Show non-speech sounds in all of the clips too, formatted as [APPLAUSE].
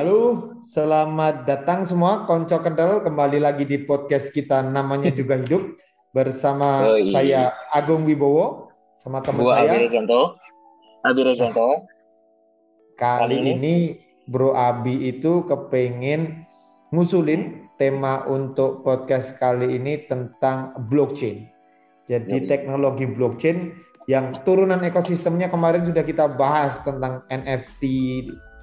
Halo, selamat datang semua konco kendal kembali lagi di podcast kita namanya [LAUGHS] juga hidup bersama Oh, iya. saya Agung Wibowo sama teman Gua saya. Abi Rezanto. Abi. Kali Kali ini- ini Bro Abi itu kepengen ngusulin tema untuk podcast kali ini tentang blockchain. Jadi teknologi blockchain yang turunan ekosistemnya kemarin sudah kita bahas tentang NFT,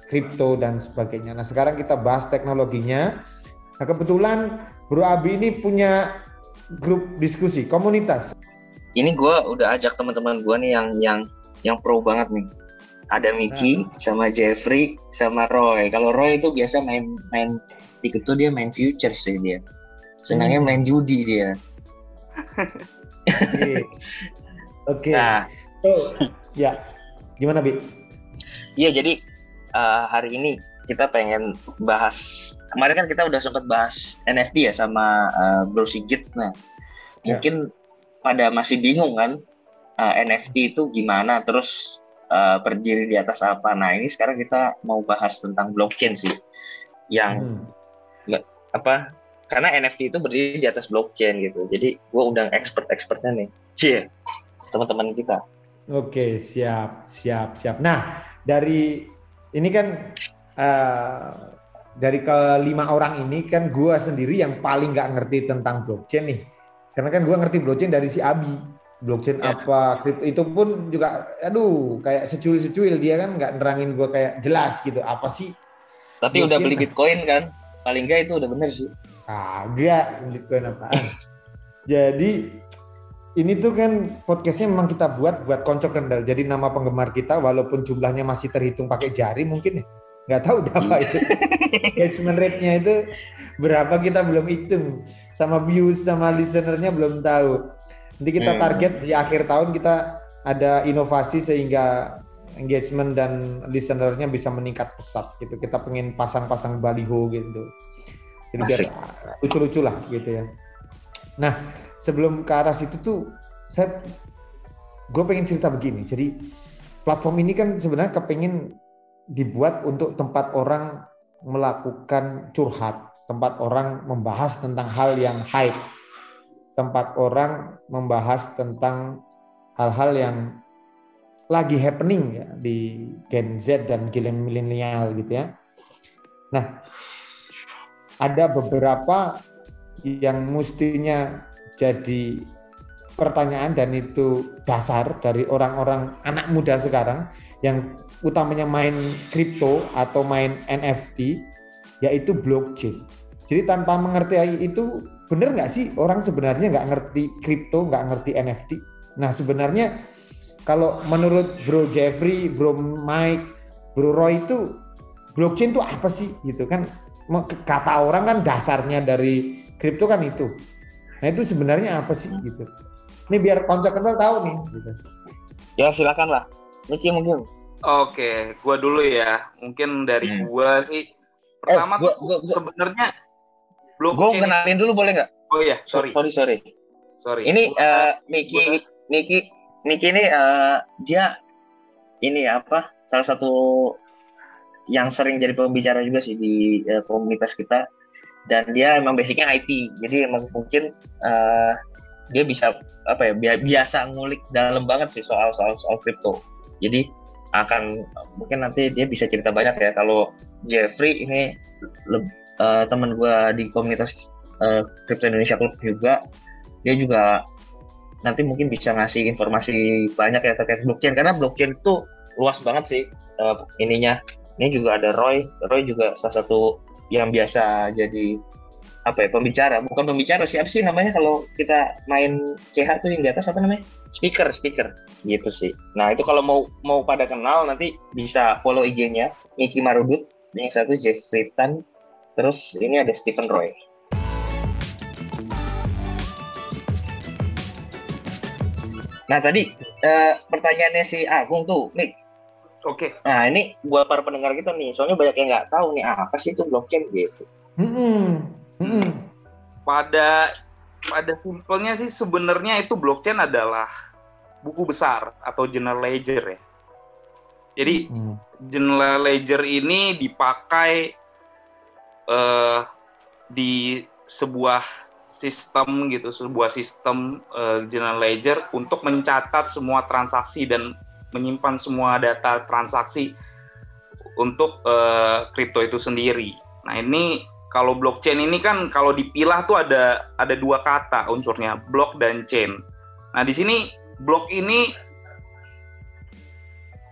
kripto dan sebagainya. Nah, sekarang kita bahas teknologinya. Nah, kebetulan Bro Abi ini punya grup diskusi, komunitas. Ini gua udah ajak teman-teman gua nih yang yang yang pro banget nih. Ada Miki, sama Jeffrey, sama Roy. Kalau Roy itu biasa main main di kripto dia main future sih dia. Senangnya Hmm. main judi dia. Oke. [LAUGHS] Oke. Nah, So, ya. Gimana, Bi? iya jadi eh, hari ini kita pengen bahas kemarin kan kita udah sempat bahas NFT ya sama eh, Bro Sigit. Nah, Ya. mungkin pada masih bingung kan eh, NFT itu gimana, terus eh, berdiri di atas apa. Nah, ini sekarang kita mau bahas tentang blockchain sih, yang Hmm. apa? Karena NFT itu berdiri di atas blockchain gitu. Jadi gue undang expert-expertnya nih, cie, teman-teman kita. Oke, siap, siap, siap. Nah, dari ini kan eh, dari kelima orang ini kan gua sendiri yang paling nggak ngerti tentang blockchain nih. Karena kan gua ngerti blockchain dari si Abi. Blockchain Ya. apa, kripto itu pun juga, aduh, kayak secuil-secuil dia kan nggak nerangin gua kayak jelas gitu. Apa sih? Tapi udah Blockchain. beli Bitcoin kan? Paling nggak itu udah bener sih. Kagak, Bitcoin apaan. [LAUGHS] Jadi ini tuh kan podcastnya memang kita buat buat konco kendal. Jadi nama penggemar kita walaupun jumlahnya masih terhitung pakai jari mungkin ya. Nggak tahu berapa itu. Engagement rate-nya itu berapa kita belum hitung. Sama views sama listenernya belum tahu. Nanti kita Hmm. target di akhir tahun kita ada inovasi sehingga engagement dan listenernya bisa meningkat pesat gitu. Kita pengen pasang-pasang baliho gitu. Jadi biar lucu-lucu lah gitu ya. Nah sebelum ke arah situ tuh saya gue pengen cerita begini. Jadi platform ini kan sebenarnya kepengen dibuat untuk tempat orang melakukan curhat, tempat orang membahas tentang hal yang hype, tempat orang membahas tentang hal-hal yang lagi happening ya di Gen Z dan Gen milenial gitu ya. Nah, ada beberapa yang mestinya jadi pertanyaan dan itu dasar dari orang-orang anak muda sekarang yang utamanya main kripto atau main NFT yaitu blockchain. Jadi tanpa mengerti itu benar nggak sih orang sebenarnya nggak ngerti kripto, nggak ngerti NFT. Nah sebenarnya kalau menurut Bro Jeffrey, Bro Mike, Bro Roy itu blockchain itu apa sih gitu kan? Kata orang kan dasarnya dari kripto kan itu. Nah itu sebenarnya apa sih gitu? Ini biar konsep kenal tahu nih. Gitu. Ya silakan lah. Niki mungkin. Oke, gua dulu ya. Mungkin dari Hmm. gua sih pertama Eh, gua- tuh gua- gua- sebenarnya Gue blockchain. kenalin dulu boleh nggak? oh iya, sorry. sorry sorry. Sorry. Ini Gua- eh, Miki Miki Miki ini eh, dia ini apa? Salah satu yang sering jadi pembicara juga sih di eh, komunitas kita dan dia emang basicnya IT jadi emang mungkin eh, dia bisa apa ya bia- biasa ngulik dalam banget sih soal soal soal kripto. Jadi akan mungkin nanti dia bisa cerita banyak ya. Kalau Jeffrey ini eh, teman gua di komunitas eh, kripto Indonesia Club juga dia juga nanti mungkin bisa ngasih informasi banyak ya terkait blockchain. Karena blockchain itu luas banget sih eh, ininya. Ini juga ada Roy. Roy juga salah satu yang biasa jadi apa ya pembicara. Bukan pembicara siapa sih namanya kalau kita main CH tuh yang di atas apa namanya? Speaker speaker. Gitu sih. Nah itu kalau mau mau pada kenal nanti bisa follow IG-nya Miki Marudut. Yang satu Jeffrey Tan terus ini ada Stephen Roy. Nah tadi eh, pertanyaannya si Agung tuh, Mik. Oke. Nah ini buat para pendengar kita nih, soalnya banyak yang nggak tahu nih apa sih itu blockchain gitu. Hmm, hmm. Pada pada simpelnya sih sebenarnya itu blockchain adalah buku besar atau general ledger ya. Jadi Hmm. general ledger ini dipakai uh, di sebuah sistem gitu, sebuah sistem uh, general ledger untuk mencatat semua transaksi dan menyimpan semua data transaksi untuk kripto uh, itu sendiri. Nah ini kalau blockchain ini kan kalau dipilah tuh ada ada dua kata unsurnya block dan chain. Nah di sini block ini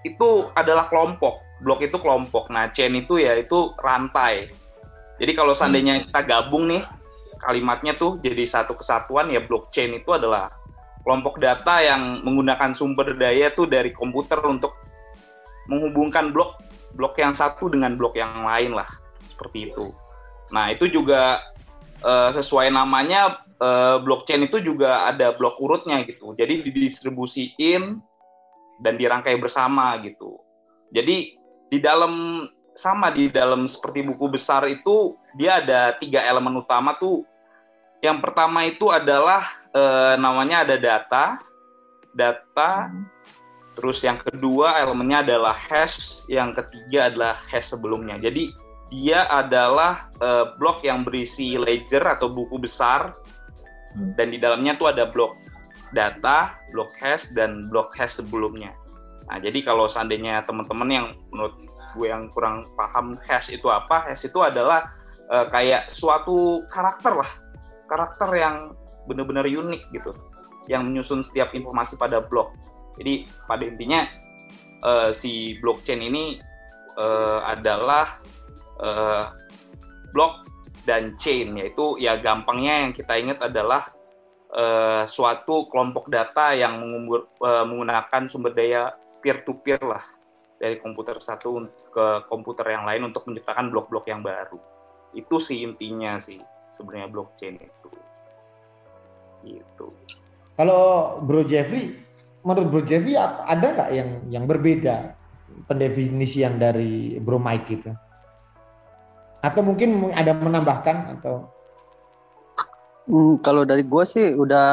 itu adalah kelompok. Blok itu kelompok. Nah chain itu ya itu rantai. Jadi kalau seandainya kita gabung nih kalimatnya tuh jadi satu kesatuan ya blockchain itu adalah kelompok data yang menggunakan sumber daya tuh dari komputer untuk menghubungkan blok blok yang satu dengan blok yang lain lah seperti itu. Nah itu juga uh, sesuai namanya uh, blockchain itu juga ada blok urutnya gitu. Jadi didistribusiin dan dirangkai bersama gitu. Jadi di dalam sama di dalam seperti buku besar itu dia ada tiga elemen utama tuh yang pertama itu adalah eh, namanya ada data, data. Terus yang kedua elemennya adalah hash, yang ketiga adalah hash sebelumnya. Jadi dia adalah eh, blok yang berisi ledger atau buku besar hmm. dan di dalamnya tuh ada blok data, blok hash dan blok hash sebelumnya. Nah, jadi kalau seandainya teman-teman yang menurut gue yang kurang paham hash itu apa, hash itu adalah uh, kayak suatu karakter lah karakter yang benar-benar unik gitu yang menyusun setiap informasi pada blok. Jadi pada intinya uh, si blockchain ini uh, adalah uh, blok dan chain yaitu ya gampangnya yang kita ingat adalah uh, suatu kelompok data yang mengumpul, uh, menggunakan sumber daya peer to peer lah dari komputer satu ke komputer yang lain untuk menciptakan blok-blok yang baru. Itu sih intinya sih sebenarnya blockchain itu. Gitu. Kalau Bro Jeffrey, menurut Bro Jeffrey ada nggak yang yang berbeda pendefinisian dari Bro Mike itu? Atau mungkin ada menambahkan atau? Hmm, kalau dari gue sih udah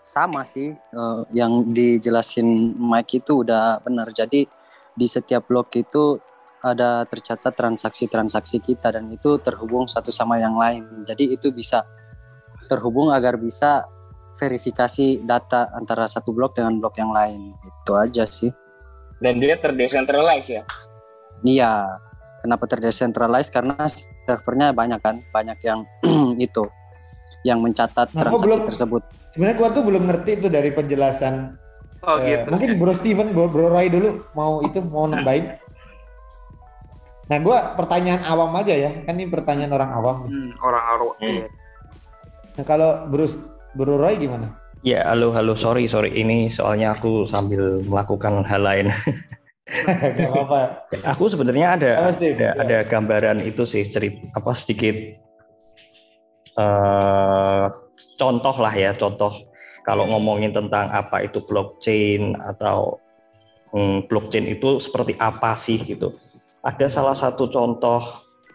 sama sih uh, yang dijelasin Mike itu udah benar. Jadi di setiap blok itu ada tercatat transaksi-transaksi kita dan itu terhubung satu sama yang lain. Jadi itu bisa terhubung agar bisa verifikasi data antara satu blok dengan blok yang lain. Itu aja sih. Dan dia terdesentralized ya? Iya. Kenapa terdesentralized? Karena servernya banyak kan, banyak yang [CLEARS THROAT] itu yang mencatat nah, transaksi belum, tersebut. Sebenarnya gua tuh belum ngerti itu dari penjelasan. Oh, gitu. Mungkin Bro Steven, Bro, Bro Roy dulu mau itu mau nambahin. Nah, gue pertanyaan awam aja ya, kan ini pertanyaan orang awam. Hmm, orang awam. Hmm. Nah, kalau Bruce Bro Roy gimana? Ya, halo, halo, sorry, sorry. Ini soalnya aku sambil melakukan hal lain. [LAUGHS] Gak apa Aku sebenarnya ada, oh, ada, ya. ada gambaran itu sih, cerita apa sedikit uh, contoh lah ya, contoh kalau ngomongin tentang apa itu blockchain atau hmm, blockchain itu seperti apa sih gitu ada salah satu contoh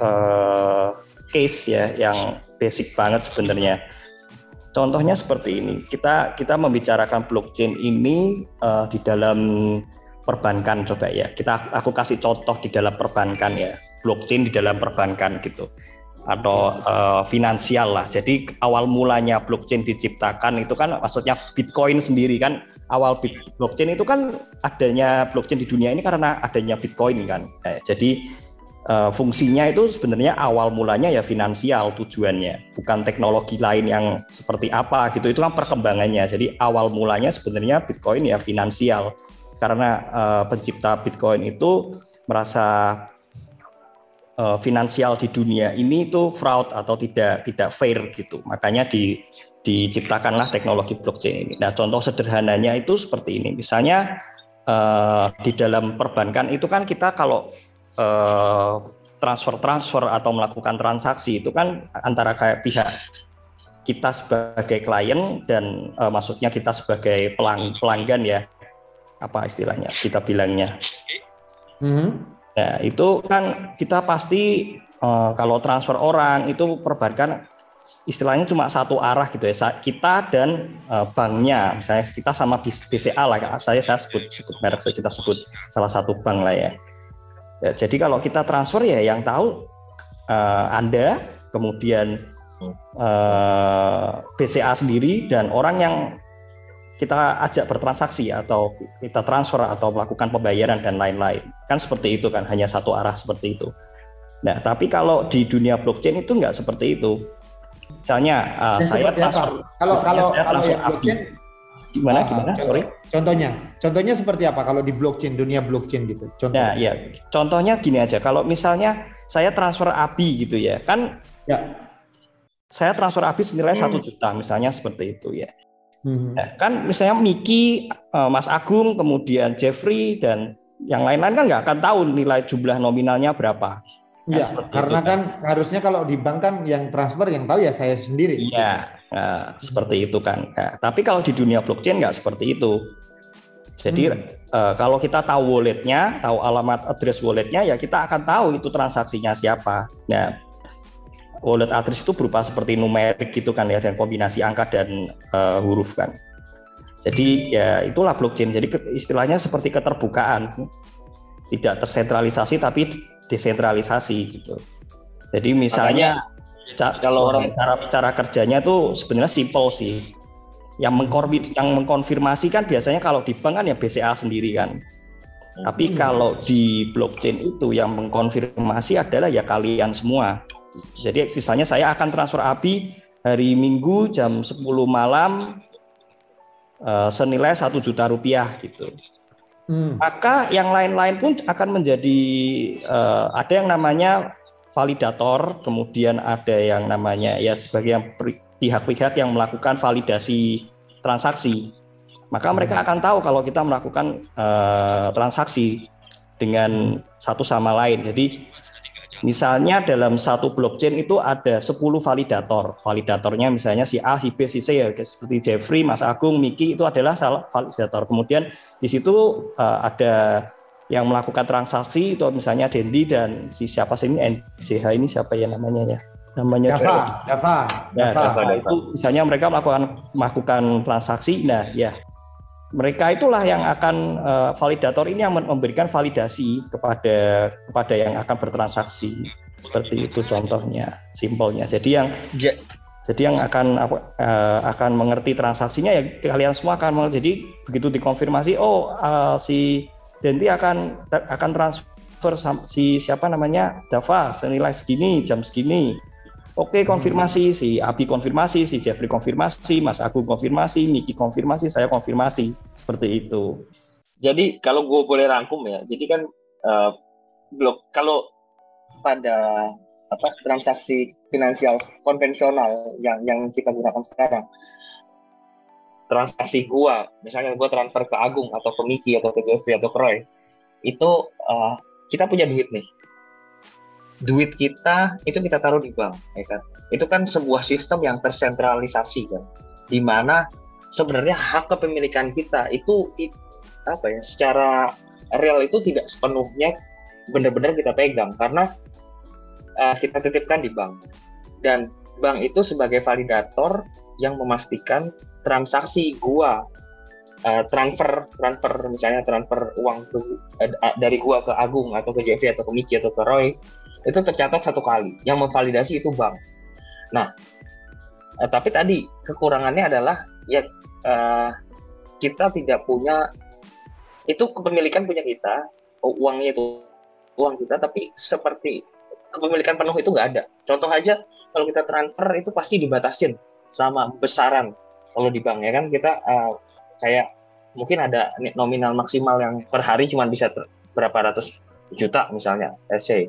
uh, case ya yang basic banget sebenarnya. Contohnya seperti ini. Kita kita membicarakan blockchain ini uh, di dalam perbankan coba ya. Kita aku kasih contoh di dalam perbankan ya. Blockchain di dalam perbankan gitu atau uh, finansial lah. Jadi awal mulanya blockchain diciptakan itu kan maksudnya Bitcoin sendiri kan awal blockchain itu kan adanya blockchain di dunia ini karena adanya Bitcoin kan. Eh, jadi uh, fungsinya itu sebenarnya awal mulanya ya finansial tujuannya, bukan teknologi lain yang seperti apa gitu. Itu kan perkembangannya. Jadi awal mulanya sebenarnya Bitcoin ya finansial karena uh, pencipta Bitcoin itu merasa uh, finansial di dunia ini itu fraud atau tidak tidak fair gitu. Makanya di diciptakanlah teknologi blockchain ini. Nah, contoh sederhananya itu seperti ini. Misalnya uh, di dalam perbankan itu kan kita kalau uh, transfer-transfer atau melakukan transaksi itu kan antara kayak pihak kita sebagai klien dan uh, maksudnya kita sebagai pelang, pelanggan ya apa istilahnya kita bilangnya. Mm -hmm. Ya, itu kan kita pasti uh, kalau transfer orang itu perbankan istilahnya cuma satu arah gitu ya. Kita dan uh, banknya, misalnya kita sama BCA lah, saya saya sebut sebut merek kita sebut salah satu bank lah ya. ya. Jadi kalau kita transfer ya yang tahu uh, Anda, kemudian uh, BCA sendiri dan orang yang kita ajak bertransaksi atau kita transfer atau melakukan pembayaran dan lain-lain. Kan seperti itu kan, hanya satu arah seperti itu. Nah, tapi kalau di dunia blockchain itu enggak seperti itu. Misalnya uh, saya transfer, kalau kalau saya kalau transfer API. blockchain Gimana Ah, gimana? contoh- Sorry. Contohnya, contohnya seperti apa kalau di blockchain dunia blockchain gitu? Contoh. Nah, ya, contohnya gini aja. Kalau misalnya saya transfer ABI gitu ya, kan Ya. saya transfer ABI senilai satu juta, misalnya seperti itu ya. Hmm. Nah, kan misalnya Miki, eh, Mas Agung, kemudian Jeffrey dan yang lain-lain kan nggak akan tahu nilai jumlah nominalnya berapa. Iya, seperti karena itu. kan harusnya kalau di bank kan yang transfer yang tahu ya saya sendiri. Iya, nah, seperti itu kan. Nah, tapi kalau di dunia blockchain nggak seperti itu. Jadi Hmm. eh, kalau kita tahu walletnya, tahu alamat address walletnya, ya kita akan tahu itu transaksinya siapa. Nah, wallet address itu berupa seperti numerik gitu kan ya, dan kombinasi angka dan eh, huruf kan. Jadi ya itulah blockchain. Jadi istilahnya seperti keterbukaan, tidak tersentralisasi tapi desentralisasi gitu. Jadi misalnya ca- kalau orang- cara cara kerjanya tuh sebenarnya simple sih. Yang mengkonfirmasi, yang mengkonfirmasi kan biasanya kalau di bank kan ya BCA sendiri kan. Tapi kalau di blockchain itu yang mengkonfirmasi adalah ya kalian semua. Jadi misalnya saya akan transfer ABI hari Minggu jam 10 malam eh, senilai satu juta rupiah gitu. Hmm. Maka yang lain-lain pun akan menjadi eh, ada yang namanya validator, kemudian ada yang namanya ya sebagai yang pihak-pihak yang melakukan validasi transaksi. Maka mereka akan tahu kalau kita melakukan eh, transaksi dengan satu sama lain. Jadi misalnya dalam satu blockchain itu ada 10 validator. Validatornya misalnya si A, si B, si C ya seperti Jeffrey, Mas Agung, Miki itu adalah salah validator. Kemudian di situ eh, ada yang melakukan transaksi itu misalnya Dendi dan si siapa sih ini NCH ini siapa ya namanya ya namanya Dava, Dava, Nah, Dava. Dava itu misalnya mereka melakukan melakukan transaksi, nah ya mereka itulah yang akan eh, validator ini yang memberikan validasi kepada kepada yang akan bertransaksi seperti itu contohnya, simpelnya. Jadi yang Ja- jadi yang akan eh, akan mengerti transaksinya ya kalian semua akan mengerti. Jadi begitu dikonfirmasi, oh eh, si Denti akan akan transfer si siapa namanya Dava senilai segini jam segini. Oke konfirmasi si Abi konfirmasi si Jeffrey konfirmasi Mas Agung konfirmasi Niki konfirmasi saya konfirmasi seperti itu. Jadi kalau gue boleh rangkum ya, jadi kan eh, blok kalau pada apa transaksi finansial konvensional yang yang kita gunakan sekarang, transaksi gua, misalnya gua transfer ke Agung atau ke Miki atau ke Jeffrey atau ke Roy, itu eh, kita punya duit nih. Duit kita itu kita taruh di bank, ya kan? Itu kan sebuah sistem yang tersentralisasi kan, di mana sebenarnya hak kepemilikan kita itu apa ya secara real itu tidak sepenuhnya benar-benar kita pegang. Karena uh, kita titipkan di bank. Dan bank itu sebagai validator yang memastikan transaksi gua uh, transfer transfer misalnya transfer uang ke, uh, dari gua ke Agung atau ke Jeffrey atau ke Miki atau ke Roy itu tercatat satu kali. Yang memvalidasi itu bank. Nah, uh, tapi tadi kekurangannya adalah ya uh, kita tidak punya itu kepemilikan punya kita uangnya itu uang kita tapi seperti kepemilikan penuh itu nggak ada. Contoh aja kalau kita transfer itu pasti dibatasin sama besaran. Kalau di bank ya kan kita uh, kayak mungkin ada nominal maksimal yang per hari cuma bisa berapa ratus juta misalnya let's say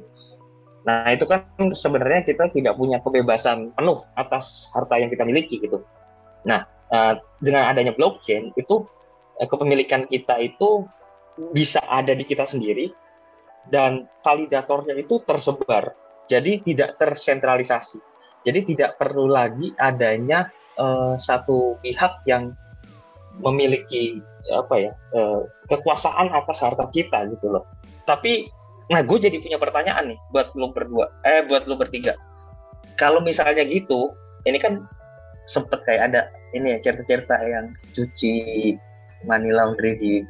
nah itu kan sebenarnya kita tidak punya kebebasan penuh atas harta yang kita miliki gitu. Nah uh, dengan adanya blockchain itu eh, kepemilikan kita itu bisa ada di kita sendiri dan validatornya itu tersebar. Jadi tidak tersentralisasi. Jadi tidak perlu lagi adanya eh, satu pihak yang memiliki apa ya eh, kekuasaan atas harta kita gitu loh. Tapi nah gue jadi punya pertanyaan nih buat lo berdua eh buat lo bertiga kalau misalnya gitu ini kan sempet kayak ada ini ya cerita-cerita yang cuci money laundry di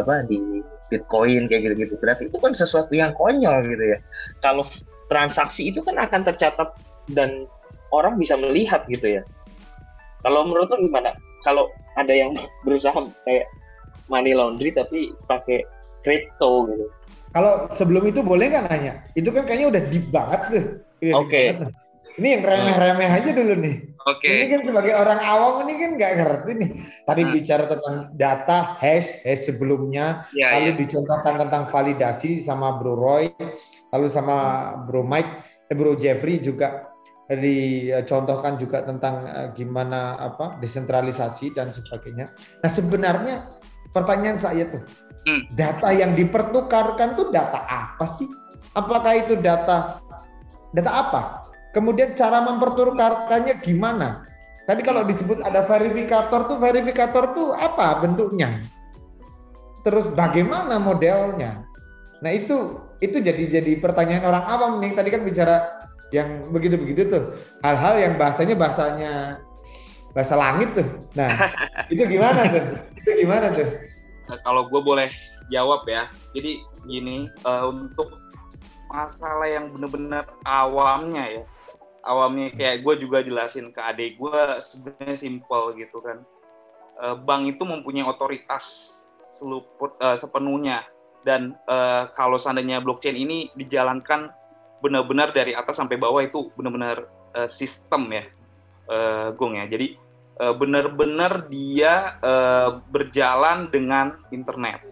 apa di Bitcoin kayak gitu-gitu berarti itu kan sesuatu yang konyol gitu ya kalau transaksi itu kan akan tercatat dan orang bisa melihat gitu ya. Kalau menurut lo gimana? Kalau ada yang [LAUGHS] berusaha kayak money laundry tapi pakai kripto gitu. Kalau sebelum itu boleh nggak nanya? Itu kan kayaknya udah deep banget tuh. Deep Oke. tuh. Ini yang remeh-remeh aja dulu nih. Oke. Ini kan sebagai orang awam ini kan nggak ngerti nih. Tadi Hmm. bicara tentang data hash, hash sebelumnya, Ya, lalu ya. dicontohkan tentang validasi sama Bro Roy, lalu sama Bro Mike, eh, Bro Jeffrey juga dicontohkan juga tentang eh, gimana apa desentralisasi dan sebagainya. Nah sebenarnya pertanyaan saya tuh, Hmm. data yang dipertukarkan tuh data apa sih? Apakah itu data data apa? Kemudian cara mempertukarkannya gimana? Tadi kalau disebut ada verifikator tuh verifikator tuh apa bentuknya? Terus bagaimana modelnya? Nah itu itu jadi jadi pertanyaan orang awam nih. Tadi kan bicara yang begitu-begitu tuh hal-hal yang bahasanya bahasanya bahasa langit tuh. Nah [LAUGHS] itu gimana tuh? Itu gimana tuh? Kalau gue boleh jawab ya, jadi gini eh, untuk masalah yang bener-bener awamnya ya, awamnya kayak gue juga jelasin ke adik gue sebenarnya simple gitu kan. Eh, bank itu mempunyai otoritas seluput eh, sepenuhnya dan eh, kalau seandainya blockchain ini dijalankan benar-benar dari atas sampai bawah itu benar-benar eh, sistem ya, eh, Gong ya. Jadi benar-benar dia eh, berjalan dengan internet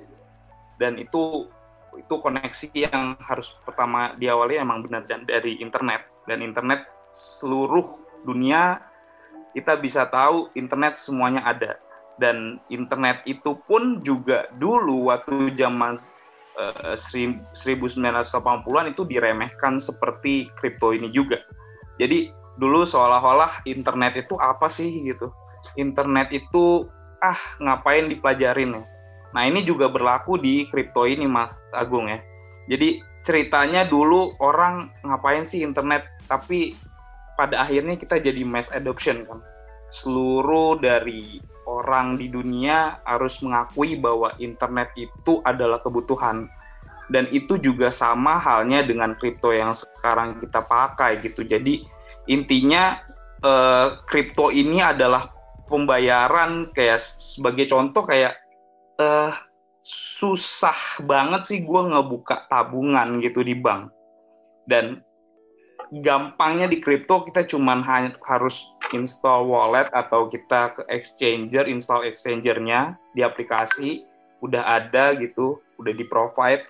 dan itu itu koneksi yang harus pertama diawali emang benar dan dari internet dan internet seluruh dunia kita bisa tahu internet semuanya ada dan internet itu pun juga dulu waktu zaman eh, seri- 1980-an itu diremehkan seperti kripto ini juga. Jadi dulu seolah-olah internet itu apa sih gitu. Internet itu ah ngapain dipelajarin ya. Nah ini juga berlaku di kripto ini Mas Agung ya. Jadi ceritanya dulu orang ngapain sih internet tapi pada akhirnya kita jadi mass adoption kan. Seluruh dari orang di dunia harus mengakui bahwa internet itu adalah kebutuhan dan itu juga sama halnya dengan kripto yang sekarang kita pakai gitu. Jadi intinya eh, kripto ini adalah pembayaran kayak sebagai contoh kayak eh susah banget sih gue ngebuka tabungan gitu di bank. Dan gampangnya di kripto kita cuman ha- harus install wallet atau kita ke exchanger install exchangernya di aplikasi udah ada gitu udah di provide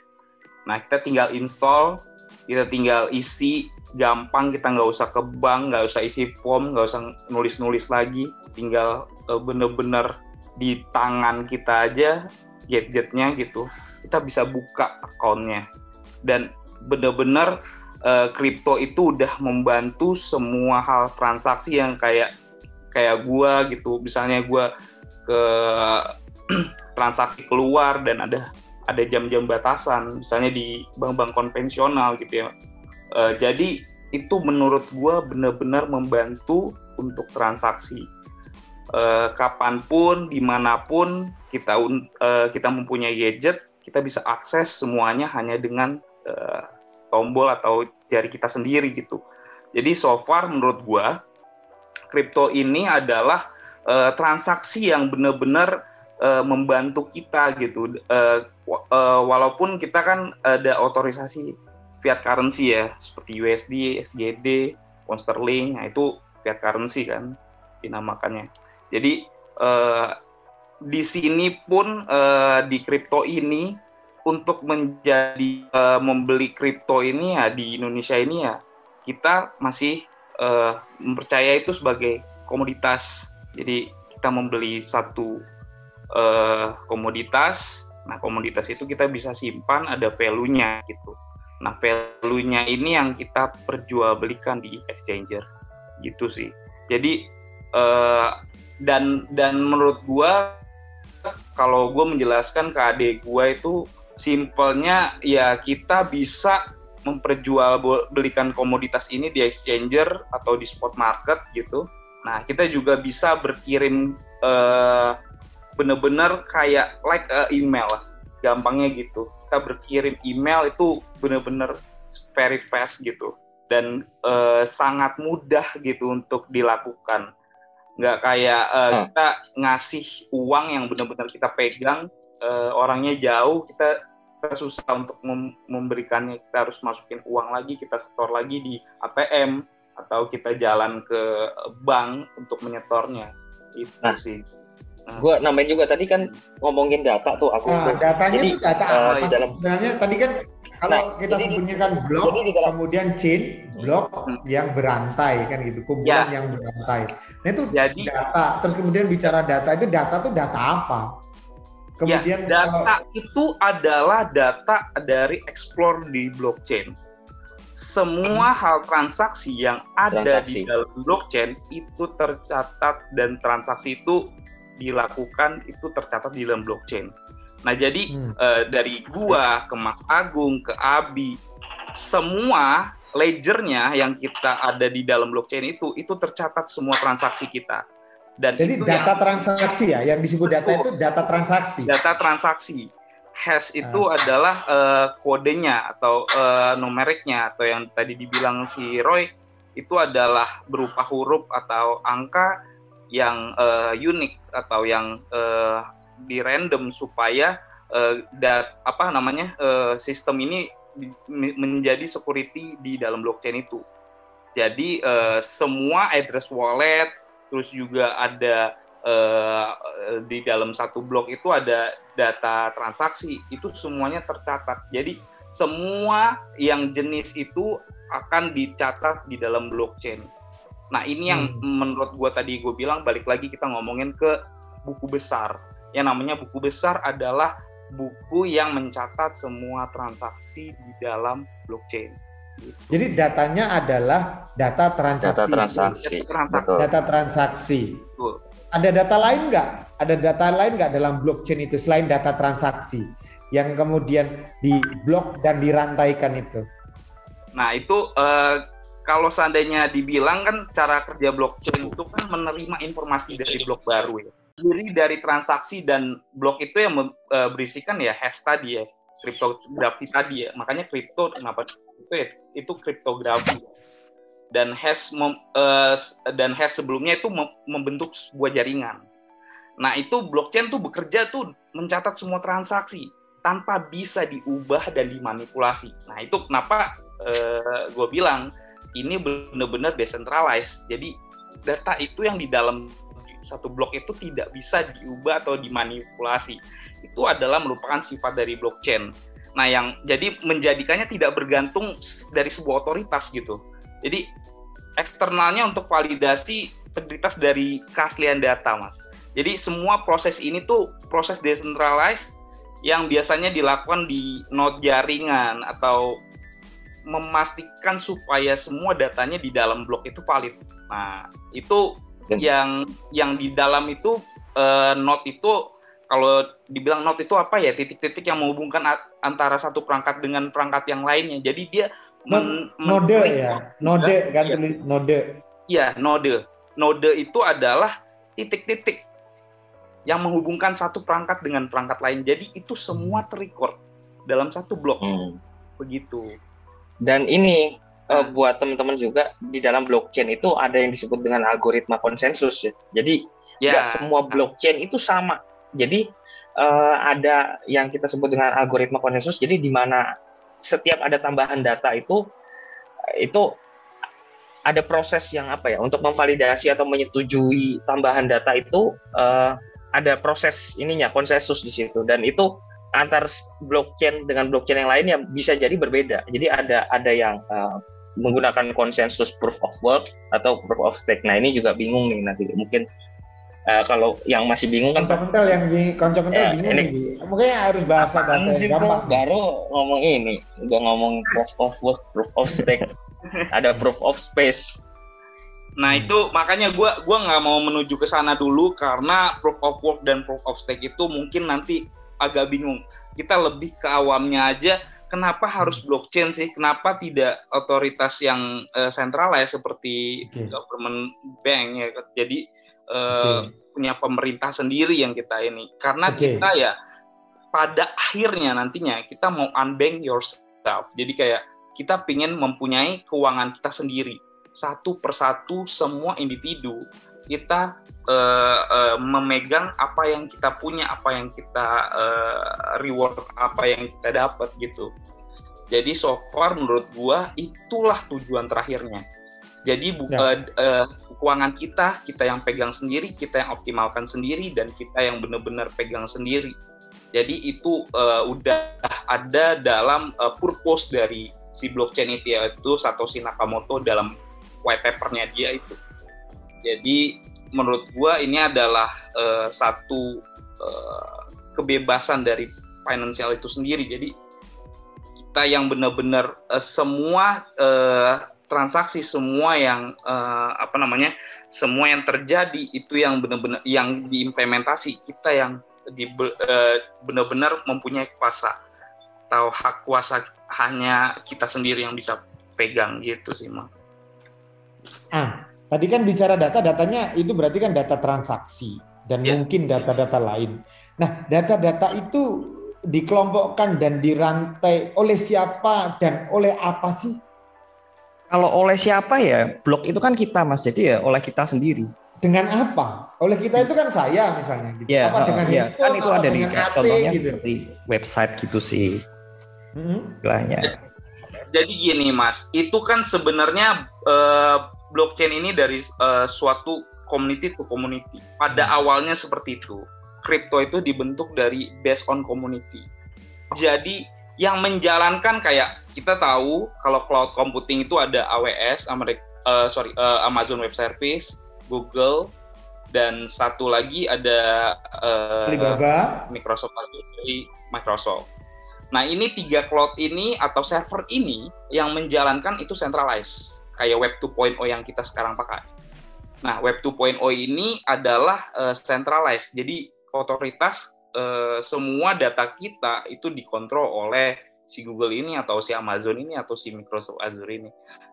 nah kita tinggal install kita tinggal isi gampang kita nggak usah ke bank nggak usah isi form nggak usah nulis-nulis lagi. Tinggal eh, bener-bener di tangan kita aja gadgetnya gitu kita bisa buka akunnya dan bener-bener eh, kripto itu udah membantu semua hal transaksi yang kayak kayak gua gitu. Misalnya gua ke [CLEARS THROAT] transaksi keluar dan ada ada jam-jam batasan. Misalnya di bank-bank konvensional gitu ya Eh, jadi itu menurut gua benar-benar membantu untuk transaksi. Eh, kapan pun di mana pun kita eh, kita mempunyai gadget kita bisa akses semuanya hanya dengan eh, tombol atau jari kita sendiri gitu. Jadi so far menurut gua kripto ini adalah eh, transaksi yang benar-benar eh, membantu kita gitu. Wa- eh, walaupun kita kan ada otorisasi fiat currency ya seperti USD, SGD, pound sterling, nah itu fiat currency kan dinamakannya. Jadi eh, di sini pun eh, di kripto ini untuk menjadi eh, membeli kripto ini ya di Indonesia ini ya kita masih eh, mempercaya itu sebagai komoditas. Jadi kita membeli satu eh, komoditas, nah komoditas itu kita bisa simpan ada value-nya gitu. Nah value-nya ini yang kita perjualbelikan di exchanger gitu sih. Jadi eh, dan dan menurut gua kalau gue menjelaskan ke adik gue itu simpelnya ya kita bisa memperjualbelikan komoditas ini di exchanger atau di spot market gitu. Nah kita juga bisa berkirim eh, bener-bener kayak like a email lah, gampangnya gitu. Kita berkirim email itu bener-bener very fast gitu dan uh, sangat mudah gitu untuk dilakukan nggak kayak uh, hmm. kita ngasih uang yang benar-benar kita pegang uh, orangnya jauh kita, kita susah untuk mem memberikannya kita harus masukin uang lagi kita setor lagi di ATM atau kita jalan ke bank untuk menyetornya itu nah, sih. Gue namanya juga tadi kan ngomongin data tuh aku nah, datanya jadi, tuh data uh, apa dalam... sebenarnya? Tadi kan kalau nah, kita sembunyikan blok jadi dalam... kemudian chain blok hmm. yang berantai kan gitu kumpulan ya. yang berantai. Nah itu jadi, data. Terus kemudian bicara data itu data tuh data apa? Kemudian ya, data kalau... itu adalah data dari explore di blockchain. Semua hal transaksi yang ada transaksi. di dalam blockchain itu tercatat dan transaksi itu dilakukan itu tercatat di dalam blockchain. Nah, jadi hmm. uh, dari gua ke Mas Agung ke Abi semua ledgernya yang kita ada di dalam blockchain itu itu tercatat semua transaksi kita. Dan jadi data yang, transaksi ya, yang disebut data itu data transaksi. Data transaksi hash itu uh. adalah uh, kodenya atau uh, numeriknya atau yang tadi dibilang si Roy itu adalah berupa huruf atau angka yang uh, unik atau yang uh, di random supaya uh, dat apa namanya uh, sistem ini menjadi security di dalam blockchain itu. Jadi uh, semua address wallet terus juga ada uh, di dalam satu blok itu ada data transaksi itu semuanya tercatat. Jadi semua yang jenis itu akan dicatat di dalam blockchain. Nah ini yang hmm. menurut gue tadi gue bilang balik lagi kita ngomongin ke buku besar. Yang namanya buku besar adalah buku yang mencatat semua transaksi di dalam blockchain. Jadi datanya adalah data transaksi. Data transaksi. Data transaksi. Data transaksi. Betul. Ada data lain nggak? Ada data lain nggak dalam blockchain itu selain data transaksi yang kemudian diblok dan dirantaikan itu? Nah itu uh, kalau seandainya dibilang kan cara kerja blockchain itu kan menerima informasi dari blok baru ya. Diri dari transaksi dan blok itu yang uh, berisikan ya hash tadi ya, kriptografi tadi ya. Makanya kripto kenapa itu ya, itu kriptografi dan hash mem, uh, dan hash sebelumnya itu mem membentuk sebuah jaringan. Nah itu blockchain tuh bekerja tuh mencatat semua transaksi tanpa bisa diubah dan dimanipulasi. Nah itu kenapa uh, gue bilang ini benar-benar decentralized. Jadi data itu yang di dalam satu blok itu tidak bisa diubah atau dimanipulasi. Itu adalah merupakan sifat dari blockchain. Nah, yang jadi menjadikannya tidak bergantung dari sebuah otoritas gitu. Jadi eksternalnya untuk validasi integritas dari keaslian data, Mas. Jadi semua proses ini tuh proses decentralized yang biasanya dilakukan di node jaringan atau memastikan supaya semua datanya di dalam blok itu valid. Nah, itu yang yang di dalam itu uh, node itu kalau dibilang node itu apa ya? Titik-titik yang menghubungkan antara satu perangkat dengan perangkat yang lainnya. Jadi dia men, node ya? node kan ya. node. Iya node. Node itu adalah titik-titik yang menghubungkan satu perangkat dengan perangkat lain. Jadi itu semua terrecord dalam satu blok. Hmm. begitu dan ini uh, buat teman-teman juga di dalam blockchain itu ada yang disebut dengan algoritma konsensus ya. Jadi ya. semua blockchain itu sama. Jadi uh, ada yang kita sebut dengan algoritma konsensus. Jadi di mana setiap ada tambahan data itu itu ada proses yang apa ya untuk memvalidasi atau menyetujui tambahan data itu uh, ada proses ininya konsensus di situ. Dan itu antar blockchain dengan blockchain yang lain yang bisa jadi berbeda. Jadi ada ada yang uh, menggunakan konsensus proof of work atau proof of stake. Nah ini juga bingung nih nanti. Mungkin uh, kalau yang masih bingung kan konco kental yang konco kental ya, bingung ini, nih mungkin harus bahasa bahasa yang gampang. Baru ngomong ini. Udah ngomong proof of work proof of stake. [LAUGHS] Ada proof of space. Nah itu makanya gue gua nggak mau menuju ke sana dulu karena proof of work dan proof of stake itu mungkin nanti agak bingung. Kita lebih ke awamnya aja. Kenapa harus hmm. blockchain sih? Kenapa tidak otoritas yang uh, centralized seperti okay. government bank ya? Jadi okay. Eh, punya pemerintah sendiri yang kita ini karena okay. kita ya pada akhirnya nantinya kita mau unbank yourself jadi kayak kita ingin mempunyai keuangan kita sendiri satu persatu semua individu kita uh, uh, memegang apa yang kita punya, apa yang kita uh, reward, apa yang kita dapat gitu. Jadi so far menurut gua itulah tujuan terakhirnya. Jadi bu, ya. uh, uh, keuangan kita kita yang pegang sendiri, kita yang optimalkan sendiri dan kita yang benar-benar pegang sendiri. Jadi itu uh, udah ada dalam uh, purpose dari si blockchain itu yaitu Satoshi Nakamoto dalam white papernya dia itu. Jadi menurut gua ini adalah uh, satu uh, kebebasan dari finansial itu sendiri. Jadi kita yang benar-benar uh, semua uh, transaksi semua yang uh, apa namanya semua yang terjadi itu yang benar-benar yang diimplementasi kita yang di uh, benar-benar mempunyai kuasa atau hak kuasa hanya kita sendiri yang bisa pegang gitu sih mas. Ah, Tadi kan bicara data, datanya itu berarti kan data transaksi dan yeah. mungkin data-data lain. Nah, data-data itu dikelompokkan dan dirantai oleh siapa dan oleh apa sih? Kalau oleh siapa ya, blok itu kan kita Mas, jadi ya oleh kita sendiri. Dengan apa? Oleh kita itu kan saya misalnya gitu. Ya, apa dengan ya, itu, kan itu ada di contohnya gitu. seperti website gitu sih. Hmm. Jadi gini Mas, itu kan sebenarnya uh, blockchain ini dari uh, suatu community to community. Pada hmm. awalnya seperti itu. Crypto itu dibentuk dari based on community. Jadi yang menjalankan kayak kita tahu kalau cloud computing itu ada AWS, Amerika, uh, sorry uh, Amazon Web Service, Google, dan satu lagi ada uh, Alibaba, Microsoft dari Microsoft. Nah ini tiga cloud ini atau server ini yang menjalankan itu centralized kayak Web 2.0 yang kita sekarang pakai. Nah, Web 2.0 ini adalah uh, centralized. Jadi otoritas uh, semua data kita itu dikontrol oleh si Google ini atau si Amazon ini atau si Microsoft Azure ini.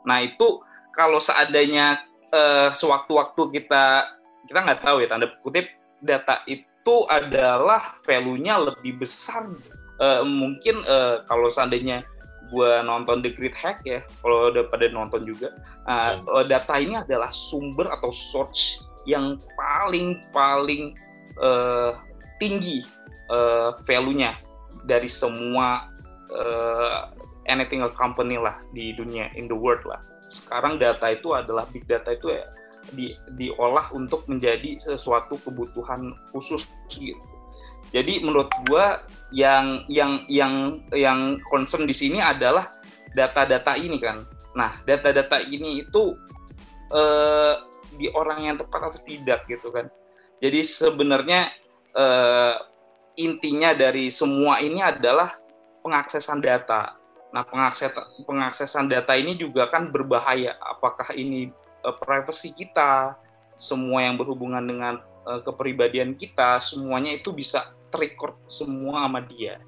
Nah, itu kalau seandainya uh, sewaktu-waktu kita kita nggak tahu ya tanda kutip data itu adalah value-nya lebih besar uh, mungkin uh, kalau seandainya gue nonton The Great Hack ya, kalau udah pada nonton juga, uh, data ini adalah sumber atau source yang paling paling uh, tinggi uh, value-nya dari semua uh, anything a company lah di dunia in the world lah. Sekarang data itu adalah big data itu ya di, diolah untuk menjadi sesuatu kebutuhan khusus gitu. Jadi menurut gua yang yang yang yang concern di sini adalah data-data ini kan. Nah, data-data ini itu eh, di orang yang tepat atau tidak gitu kan. Jadi sebenarnya eh, intinya dari semua ini adalah pengaksesan data. Nah, pengaksesan pengaksesan data ini juga kan berbahaya. Apakah ini eh, privacy kita, semua yang berhubungan dengan eh, kepribadian kita, semuanya itu bisa terrecord semua sama dia.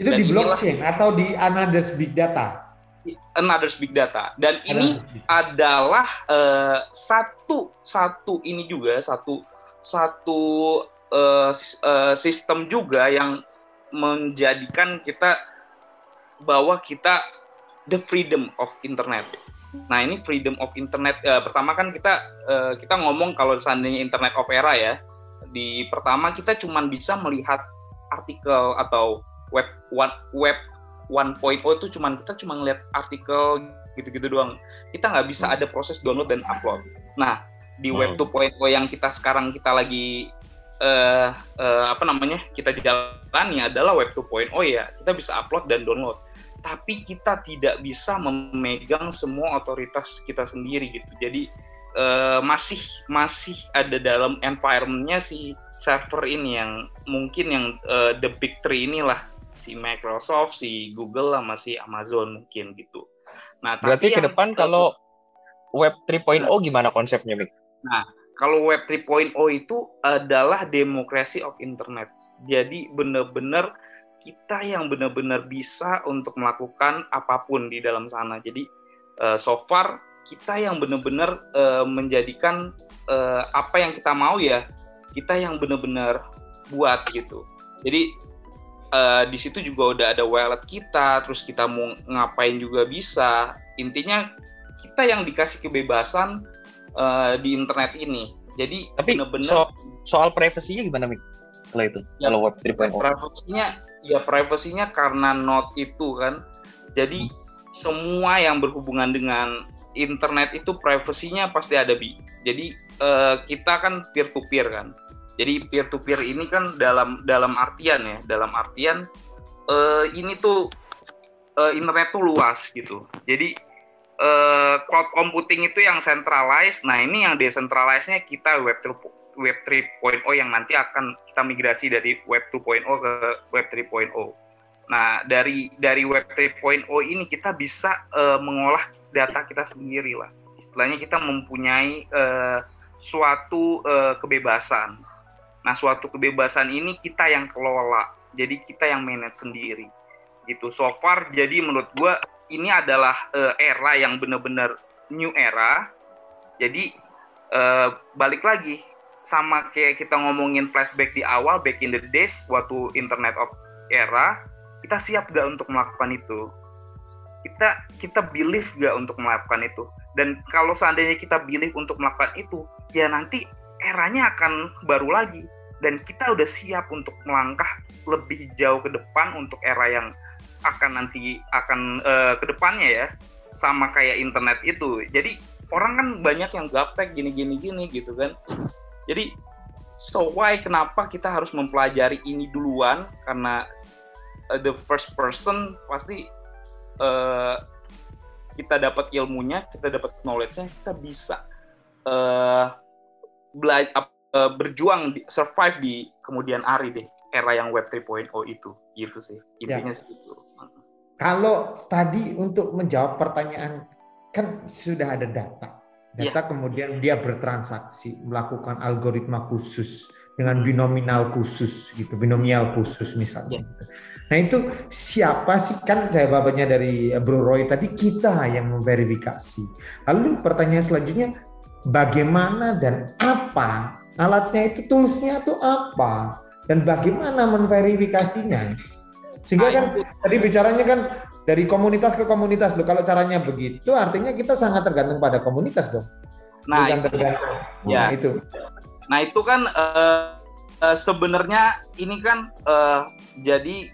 Itu Dan di blockchain atau di another big data? Another big data. Dan another ini big. adalah uh, satu satu ini juga satu satu uh, sistem juga yang menjadikan kita bahwa kita the freedom of internet. Nah ini freedom of internet uh, pertama kan kita uh, kita ngomong kalau seandainya internet of era ya di pertama kita cuma bisa melihat artikel atau web one web 1.0 itu cuma kita cuma ngeliat artikel gitu-gitu doang. Kita nggak bisa hmm. ada proses download dan upload. Nah, di web 2.0 hmm. yang kita sekarang kita lagi uh, uh, apa namanya? kita jalani adalah web 2.0 ya. Kita bisa upload dan download. Tapi kita tidak bisa memegang semua otoritas kita sendiri gitu. Jadi uh, masih masih ada dalam environmentnya si server ini yang mungkin yang uh, the big three inilah si Microsoft, si Google lah masih Amazon mungkin gitu. Nah, berarti ke depan kalau Web 3.0 gimana konsepnya, Mik? Nah, kalau Web 3.0 itu adalah demokrasi of internet. Jadi benar-benar kita yang benar-benar bisa untuk melakukan apa pun di dalam sana. Jadi uh, so far kita yang benar-benar uh, menjadikan uh, apa yang kita mau ya kita yang benar-benar buat gitu jadi uh, di situ juga udah ada wallet kita, terus kita mau ngapain juga bisa. Intinya kita yang dikasih kebebasan uh, di internet ini. Jadi tapi bener-bener so, soal privasinya gimana Mik? Kalau itu, ya, kalau web 3.0. Privasinya ya privasinya karena not itu kan. Jadi hmm. semua yang berhubungan dengan internet itu privasinya pasti ada bi. Jadi uh, kita kan peer to peer kan. Jadi peer to peer ini kan dalam dalam artian ya, dalam artian uh, ini tuh uh, internet tuh luas gitu. Jadi uh, cloud computing itu yang centralized. Nah, ini yang decentralized-nya kita web 3, web 3.0 yang nanti akan kita migrasi dari web 2.0 ke web 3.0. Nah, dari dari web 3.0 ini kita bisa uh, mengolah data kita sendiri lah. Istilahnya kita mempunyai uh, suatu uh, kebebasan Nah, suatu kebebasan ini kita yang kelola. Jadi kita yang manage sendiri. Gitu. So far jadi menurut gua ini adalah uh, era yang benar-benar new era. Jadi uh, balik lagi sama kayak kita ngomongin flashback di awal back in the days waktu internet of era, kita siap gak untuk melakukan itu? Kita kita believe gak untuk melakukan itu? Dan kalau seandainya kita believe untuk melakukan itu, ya nanti eranya akan baru lagi. Dan kita udah siap untuk melangkah lebih jauh ke depan untuk era yang akan nanti akan uh, ke depannya ya. Sama kayak internet itu. Jadi orang kan banyak yang gaptek gini gini gini gitu kan. Jadi so why kenapa kita harus mempelajari ini duluan? Karena uh, the first person pasti uh, kita dapat ilmunya kita dapat knowledge-nya kita bisa uh, belajar uh, berjuang di, survive di kemudian hari deh era yang web 3.0 itu gitu sih intinya ya. sih itu. Kalau tadi untuk menjawab pertanyaan kan sudah ada data. Data ya. kemudian dia bertransaksi, melakukan algoritma khusus dengan binominal khusus gitu, binomial khusus misalnya. Ya. Nah itu siapa sih kan jawabannya dari Bro Roy tadi kita yang memverifikasi. Lalu pertanyaan selanjutnya bagaimana dan apa alatnya itu toolsnya itu apa dan bagaimana menverifikasinya sehingga kan tadi bicaranya kan dari komunitas ke komunitas loh kalau caranya begitu artinya kita sangat tergantung pada komunitas dong. Nah Bukan itu, tergantung. ya. Nah, itu. Nah itu kan uh, uh, sebenarnya ini kan uh, jadi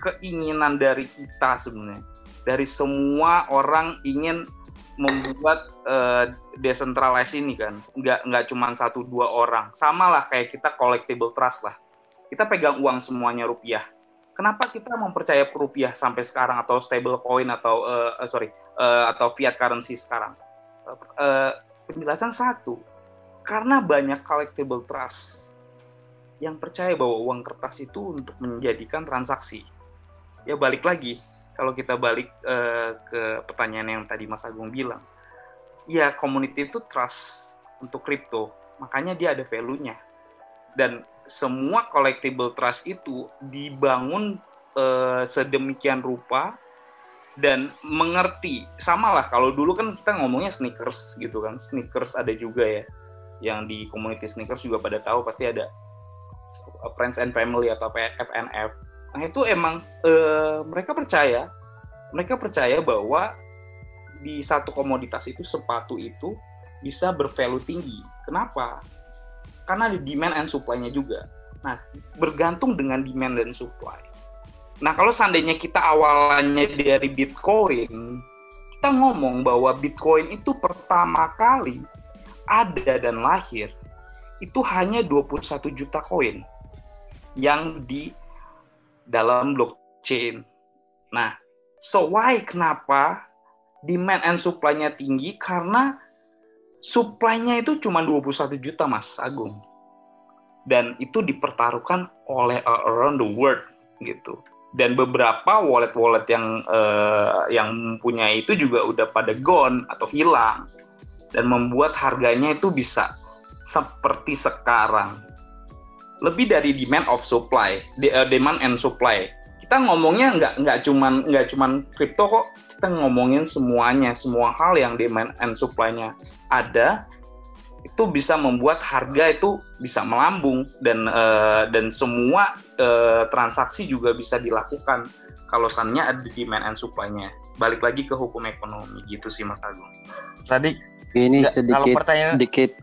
keinginan dari kita sebenarnya. Dari semua orang ingin membuat uh, decentralized ini kan. Nggak nggak cuma satu dua orang. Sama lah kayak kita collectible trust lah. Kita pegang uang semuanya rupiah kenapa kita mempercaya rupiah sampai sekarang atau stable coin atau uh, sorry uh, atau fiat currency sekarang uh, penjelasan satu karena banyak collectible trust yang percaya bahwa uang kertas itu untuk menjadikan transaksi ya balik lagi kalau kita balik uh, ke pertanyaan yang tadi Mas Agung bilang, ya community itu trust untuk crypto, makanya dia ada value-nya. Dan semua collectible trust itu dibangun uh, sedemikian rupa dan mengerti. Sama lah kalau dulu kan kita ngomongnya sneakers gitu kan. Sneakers ada juga ya. Yang di community sneakers juga pada tahu pasti ada. Friends and family atau FNF Nah itu emang uh, mereka percaya, mereka percaya bahwa di satu komoditas itu sepatu itu bisa bervalue tinggi. Kenapa? Karena ada demand and supply-nya juga. Nah, bergantung dengan demand dan supply. Nah, kalau seandainya kita awalannya dari Bitcoin, kita ngomong bahwa Bitcoin itu pertama kali ada dan lahir itu hanya 21 juta koin yang di dalam blockchain. Nah, so why kenapa demand and supply-nya tinggi? Karena supply-nya itu cuma 21 juta, Mas Agung. Dan itu dipertaruhkan oleh around the world gitu. Dan beberapa wallet-wallet yang uh, yang mempunyai itu juga udah pada gone atau hilang dan membuat harganya itu bisa seperti sekarang lebih dari demand of supply, uh, demand and supply. Kita ngomongnya nggak nggak cuman nggak cuman crypto kok, kita ngomongin semuanya, semua hal yang demand and supply-nya ada itu bisa membuat harga itu bisa melambung dan uh, dan semua uh, transaksi juga bisa dilakukan kalau seandainya ada demand and supply-nya. Balik lagi ke hukum ekonomi gitu sih Mas Agung. Tadi ini sedikit sedikit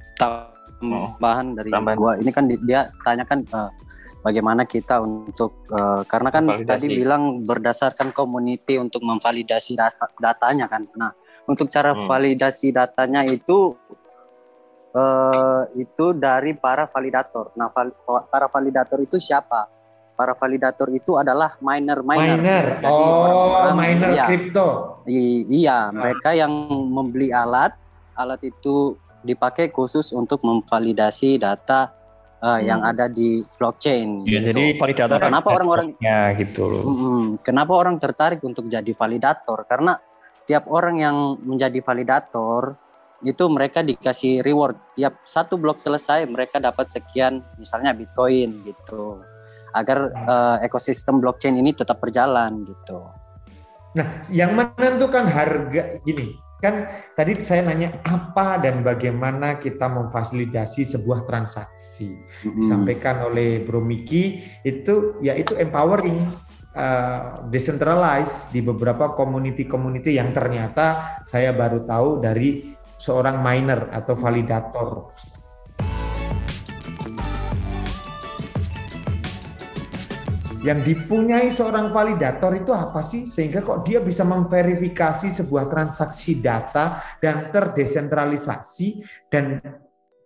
tambahan dari tambahan. gua. Ini kan di- dia tanyakan eh, bagaimana kita untuk eh, karena kan Validasi. tadi bilang berdasarkan community untuk memvalidasi dasa- datanya kan. Nah, untuk cara Hmm. validasi datanya itu eh, itu dari para validator. Nah, val- para validator itu siapa? Para validator itu adalah miner-miner. Miner. Jadi Oh, orang-orang- miner iya. kripto. I- iya, mereka yang membeli alat, alat itu dipakai khusus untuk memvalidasi data uh, yang ada di blockchain. Ya, gitu. jadi validator Nah, kenapa orang-orang- bloknya gitu loh. Kenapa orang tertarik untuk jadi validator? Karena tiap orang yang menjadi validator itu mereka dikasih reward. Tiap satu blok selesai mereka dapat sekian, misalnya Bitcoin gitu, agar uh, ekosistem blockchain ini tetap berjalan gitu. Nah, yang menentukan harga gini, kan tadi saya nanya apa dan bagaimana kita memfasilitasi sebuah transaksi. Mm-mm. Disampaikan oleh Bro Miki itu yaitu empowering uh, decentralized di beberapa community-community yang ternyata saya baru tahu dari seorang miner atau validator. Yang dipunyai seorang validator itu apa sih sehingga kok dia bisa memverifikasi sebuah transaksi data dan terdesentralisasi dan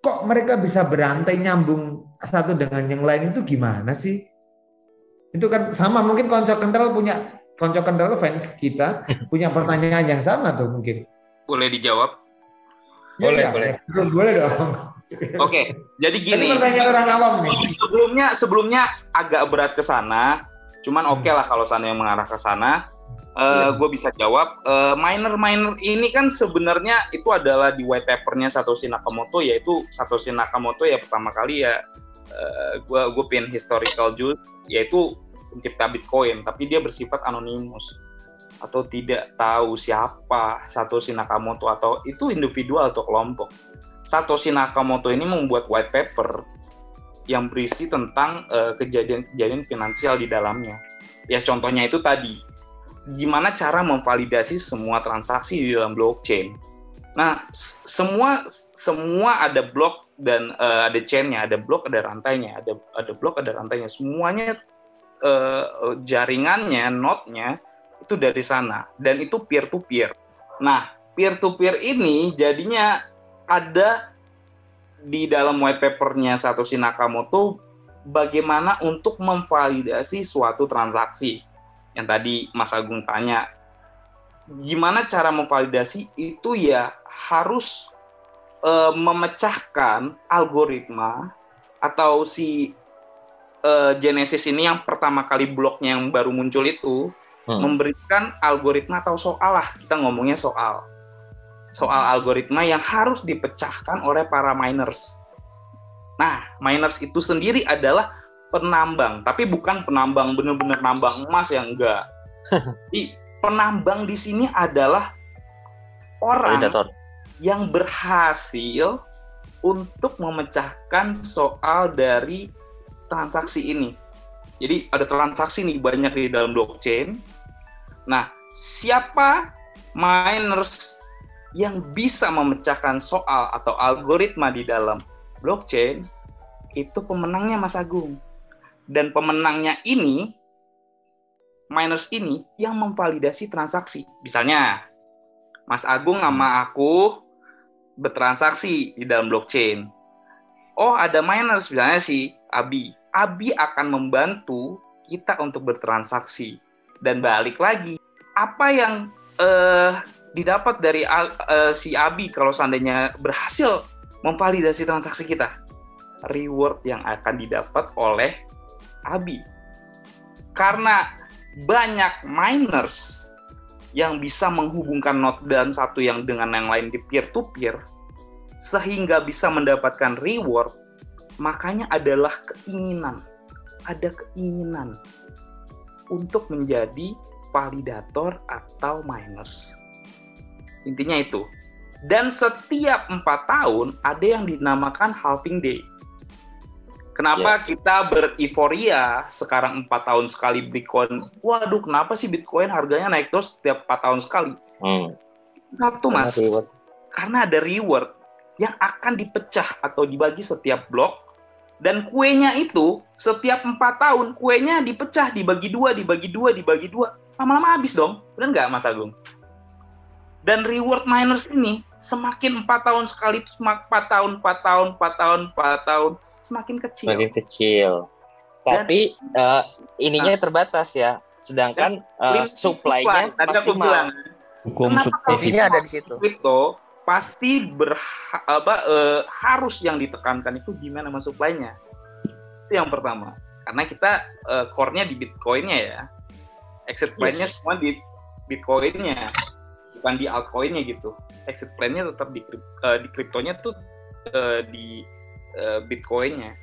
kok mereka bisa berantai nyambung satu dengan yang lain itu gimana sih? Itu kan sama mungkin konco kental punya konco kental fans kita punya pertanyaan yang sama tuh mungkin. Boleh dijawab? Boleh, ya, boleh. Betul, boleh dong. Oke, jadi Ini gini. pertanyaan orang awam nih. sebelumnya sebelumnya agak berat ke sana cuman oke lah kalau sana yang mengarah ke sana Iya. gue bisa jawab Eh, miner-miner ini kan sebenarnya itu adalah di white papernya Satoshi Nakamoto yaitu Satoshi Nakamoto ya pertama kali ya gue gue pin historical juice yaitu pencipta Bitcoin tapi dia bersifat anonimus atau tidak tahu siapa Satoshi Nakamoto atau itu individual atau kelompok Satoshi Nakamoto ini membuat white paper yang berisi tentang eh, kejadian-kejadian finansial di dalamnya. Ya contohnya itu tadi, gimana cara memvalidasi semua transaksi di dalam blockchain. Nah, semua semua ada blok dan eh, ada chainnya, ada blok, ada rantainya, ada ada blok, ada rantainya. Semuanya eh, jaringannya, node-nya itu dari sana dan itu peer to peer. Nah, peer to peer ini jadinya ada di dalam white papernya Satoshi Nakamoto bagaimana untuk memvalidasi suatu transaksi. Yang tadi Mas Agung tanya, gimana cara memvalidasi itu ya harus eh, memecahkan algoritma atau si eh, Genesis ini yang pertama kali bloknya yang baru muncul itu Hmm. memberikan algoritma atau soal lah kita ngomongnya soal soal algoritma yang harus dipecahkan oleh para miners. Nah, miners itu sendiri adalah penambang, tapi bukan penambang benar-benar nambang emas yang enggak. [LAUGHS] Di penambang di sini adalah orang Validator. yang berhasil untuk memecahkan soal dari transaksi ini. Jadi ada transaksi nih banyak di dalam blockchain. Nah, siapa miners yang bisa memecahkan soal atau algoritma di dalam blockchain itu pemenangnya Mas Agung. Dan pemenangnya ini miners ini yang memvalidasi transaksi. Misalnya Mas Agung sama aku bertransaksi di dalam blockchain. Oh, ada miners misalnya si Abi. Abi akan membantu kita untuk bertransaksi dan balik lagi. Apa yang eh, didapat dari eh, si Abi kalau seandainya berhasil memvalidasi transaksi kita? Reward yang akan didapat oleh Abi. Karena banyak miners yang bisa menghubungkan node dan satu yang dengan yang lain di peer to peer sehingga bisa mendapatkan reward makanya adalah keinginan ada keinginan untuk menjadi validator atau miners intinya itu Dan setiap empat tahun ada yang dinamakan halving day. Kenapa kita bereforia sekarang empat tahun sekali Bitcoin? Waduh, kenapa sih Bitcoin harganya naik terus setiap empat tahun sekali? Hmm. Satu mas, karena ada reward yang akan dipecah atau dibagi setiap blok dan kuenya itu setiap empat tahun kuenya dipecah dibagi dua dibagi dua dibagi dua lama-lama habis dong benar nggak Mas Agung dan reward miners ini semakin empat tahun sekali semakin empat tahun empat tahun empat tahun empat tahun semakin kecil Semakin kecil. Tapi eh, ininya terbatas ya. Sedangkan Limited supply-nya supply. maksimal. bilang Hukum. Kuncinya ada di situ. kripto pasti berha, apa eh, harus yang ditekankan itu gimana sama supply-nya. Itu yang pertama. Karena kita eh, core-nya di Bitcoin-nya ya. Exit plan-nya Yes. semua di Bitcoin-nya, bukan di altcoin-nya gitu. Exit plan-nya tetap di eh, di kriptonya tuh eh, di eh, Bitcoin-nya.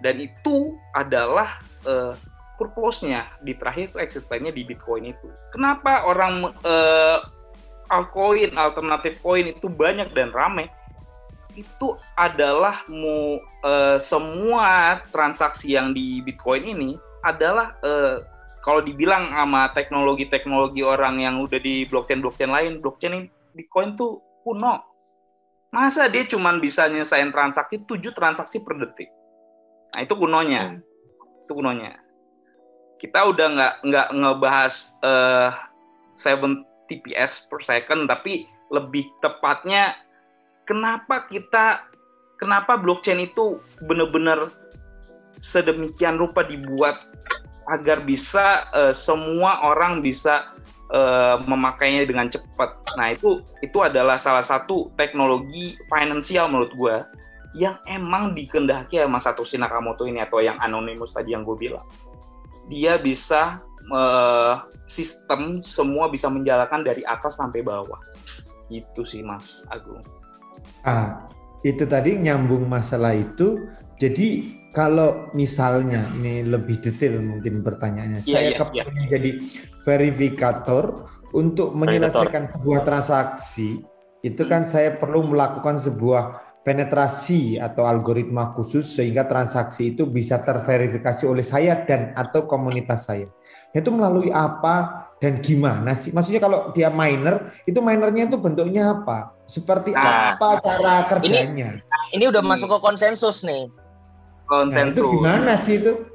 Dan itu adalah eh, purpose-nya di terakhir itu exit plan-nya di Bitcoin itu. Kenapa orang eh, altcoin, alternatif koin itu banyak dan rame? Itu adalah mu eh, semua transaksi yang di Bitcoin ini adalah eh, kalau dibilang sama teknologi-teknologi orang yang udah di blockchain-blockchain lain, blockchain ini Bitcoin tuh kuno. Masa dia cuma bisa nyesain transaksi 7 transaksi per detik? Nah, itu kunonya. Itu kunonya. Kita udah nggak nggak ngebahas eh 7 TPS per second, tapi lebih tepatnya kenapa kita kenapa blockchain itu benar-benar sedemikian rupa dibuat agar bisa eh, semua orang bisa eh, memakainya dengan cepat. Nah itu itu adalah salah satu teknologi finansial menurut gue yang emang dikendaki sama Satoshi Nakamoto ini atau yang anonymous tadi yang gue bilang. Dia bisa eh, sistem semua bisa menjalankan dari atas sampai bawah. Itu sih Mas Agung. Ah, itu tadi nyambung masalah itu. Jadi kalau misalnya ini lebih detail mungkin pertanyaannya, Iya, saya iya, kepingin jadi verifikator untuk menyelesaikan sebuah transaksi, itu kan saya perlu melakukan sebuah penetrasi atau algoritma khusus sehingga transaksi itu bisa terverifikasi oleh saya dan atau komunitas saya. Itu melalui apa dan gimana sih? Maksudnya kalau dia miner, itu minernya itu bentuknya apa? Seperti Nah, apa cara kerjanya? Ini udah masuk ke konsensus nih. Nah, itu Konsensus. gimana sih itu?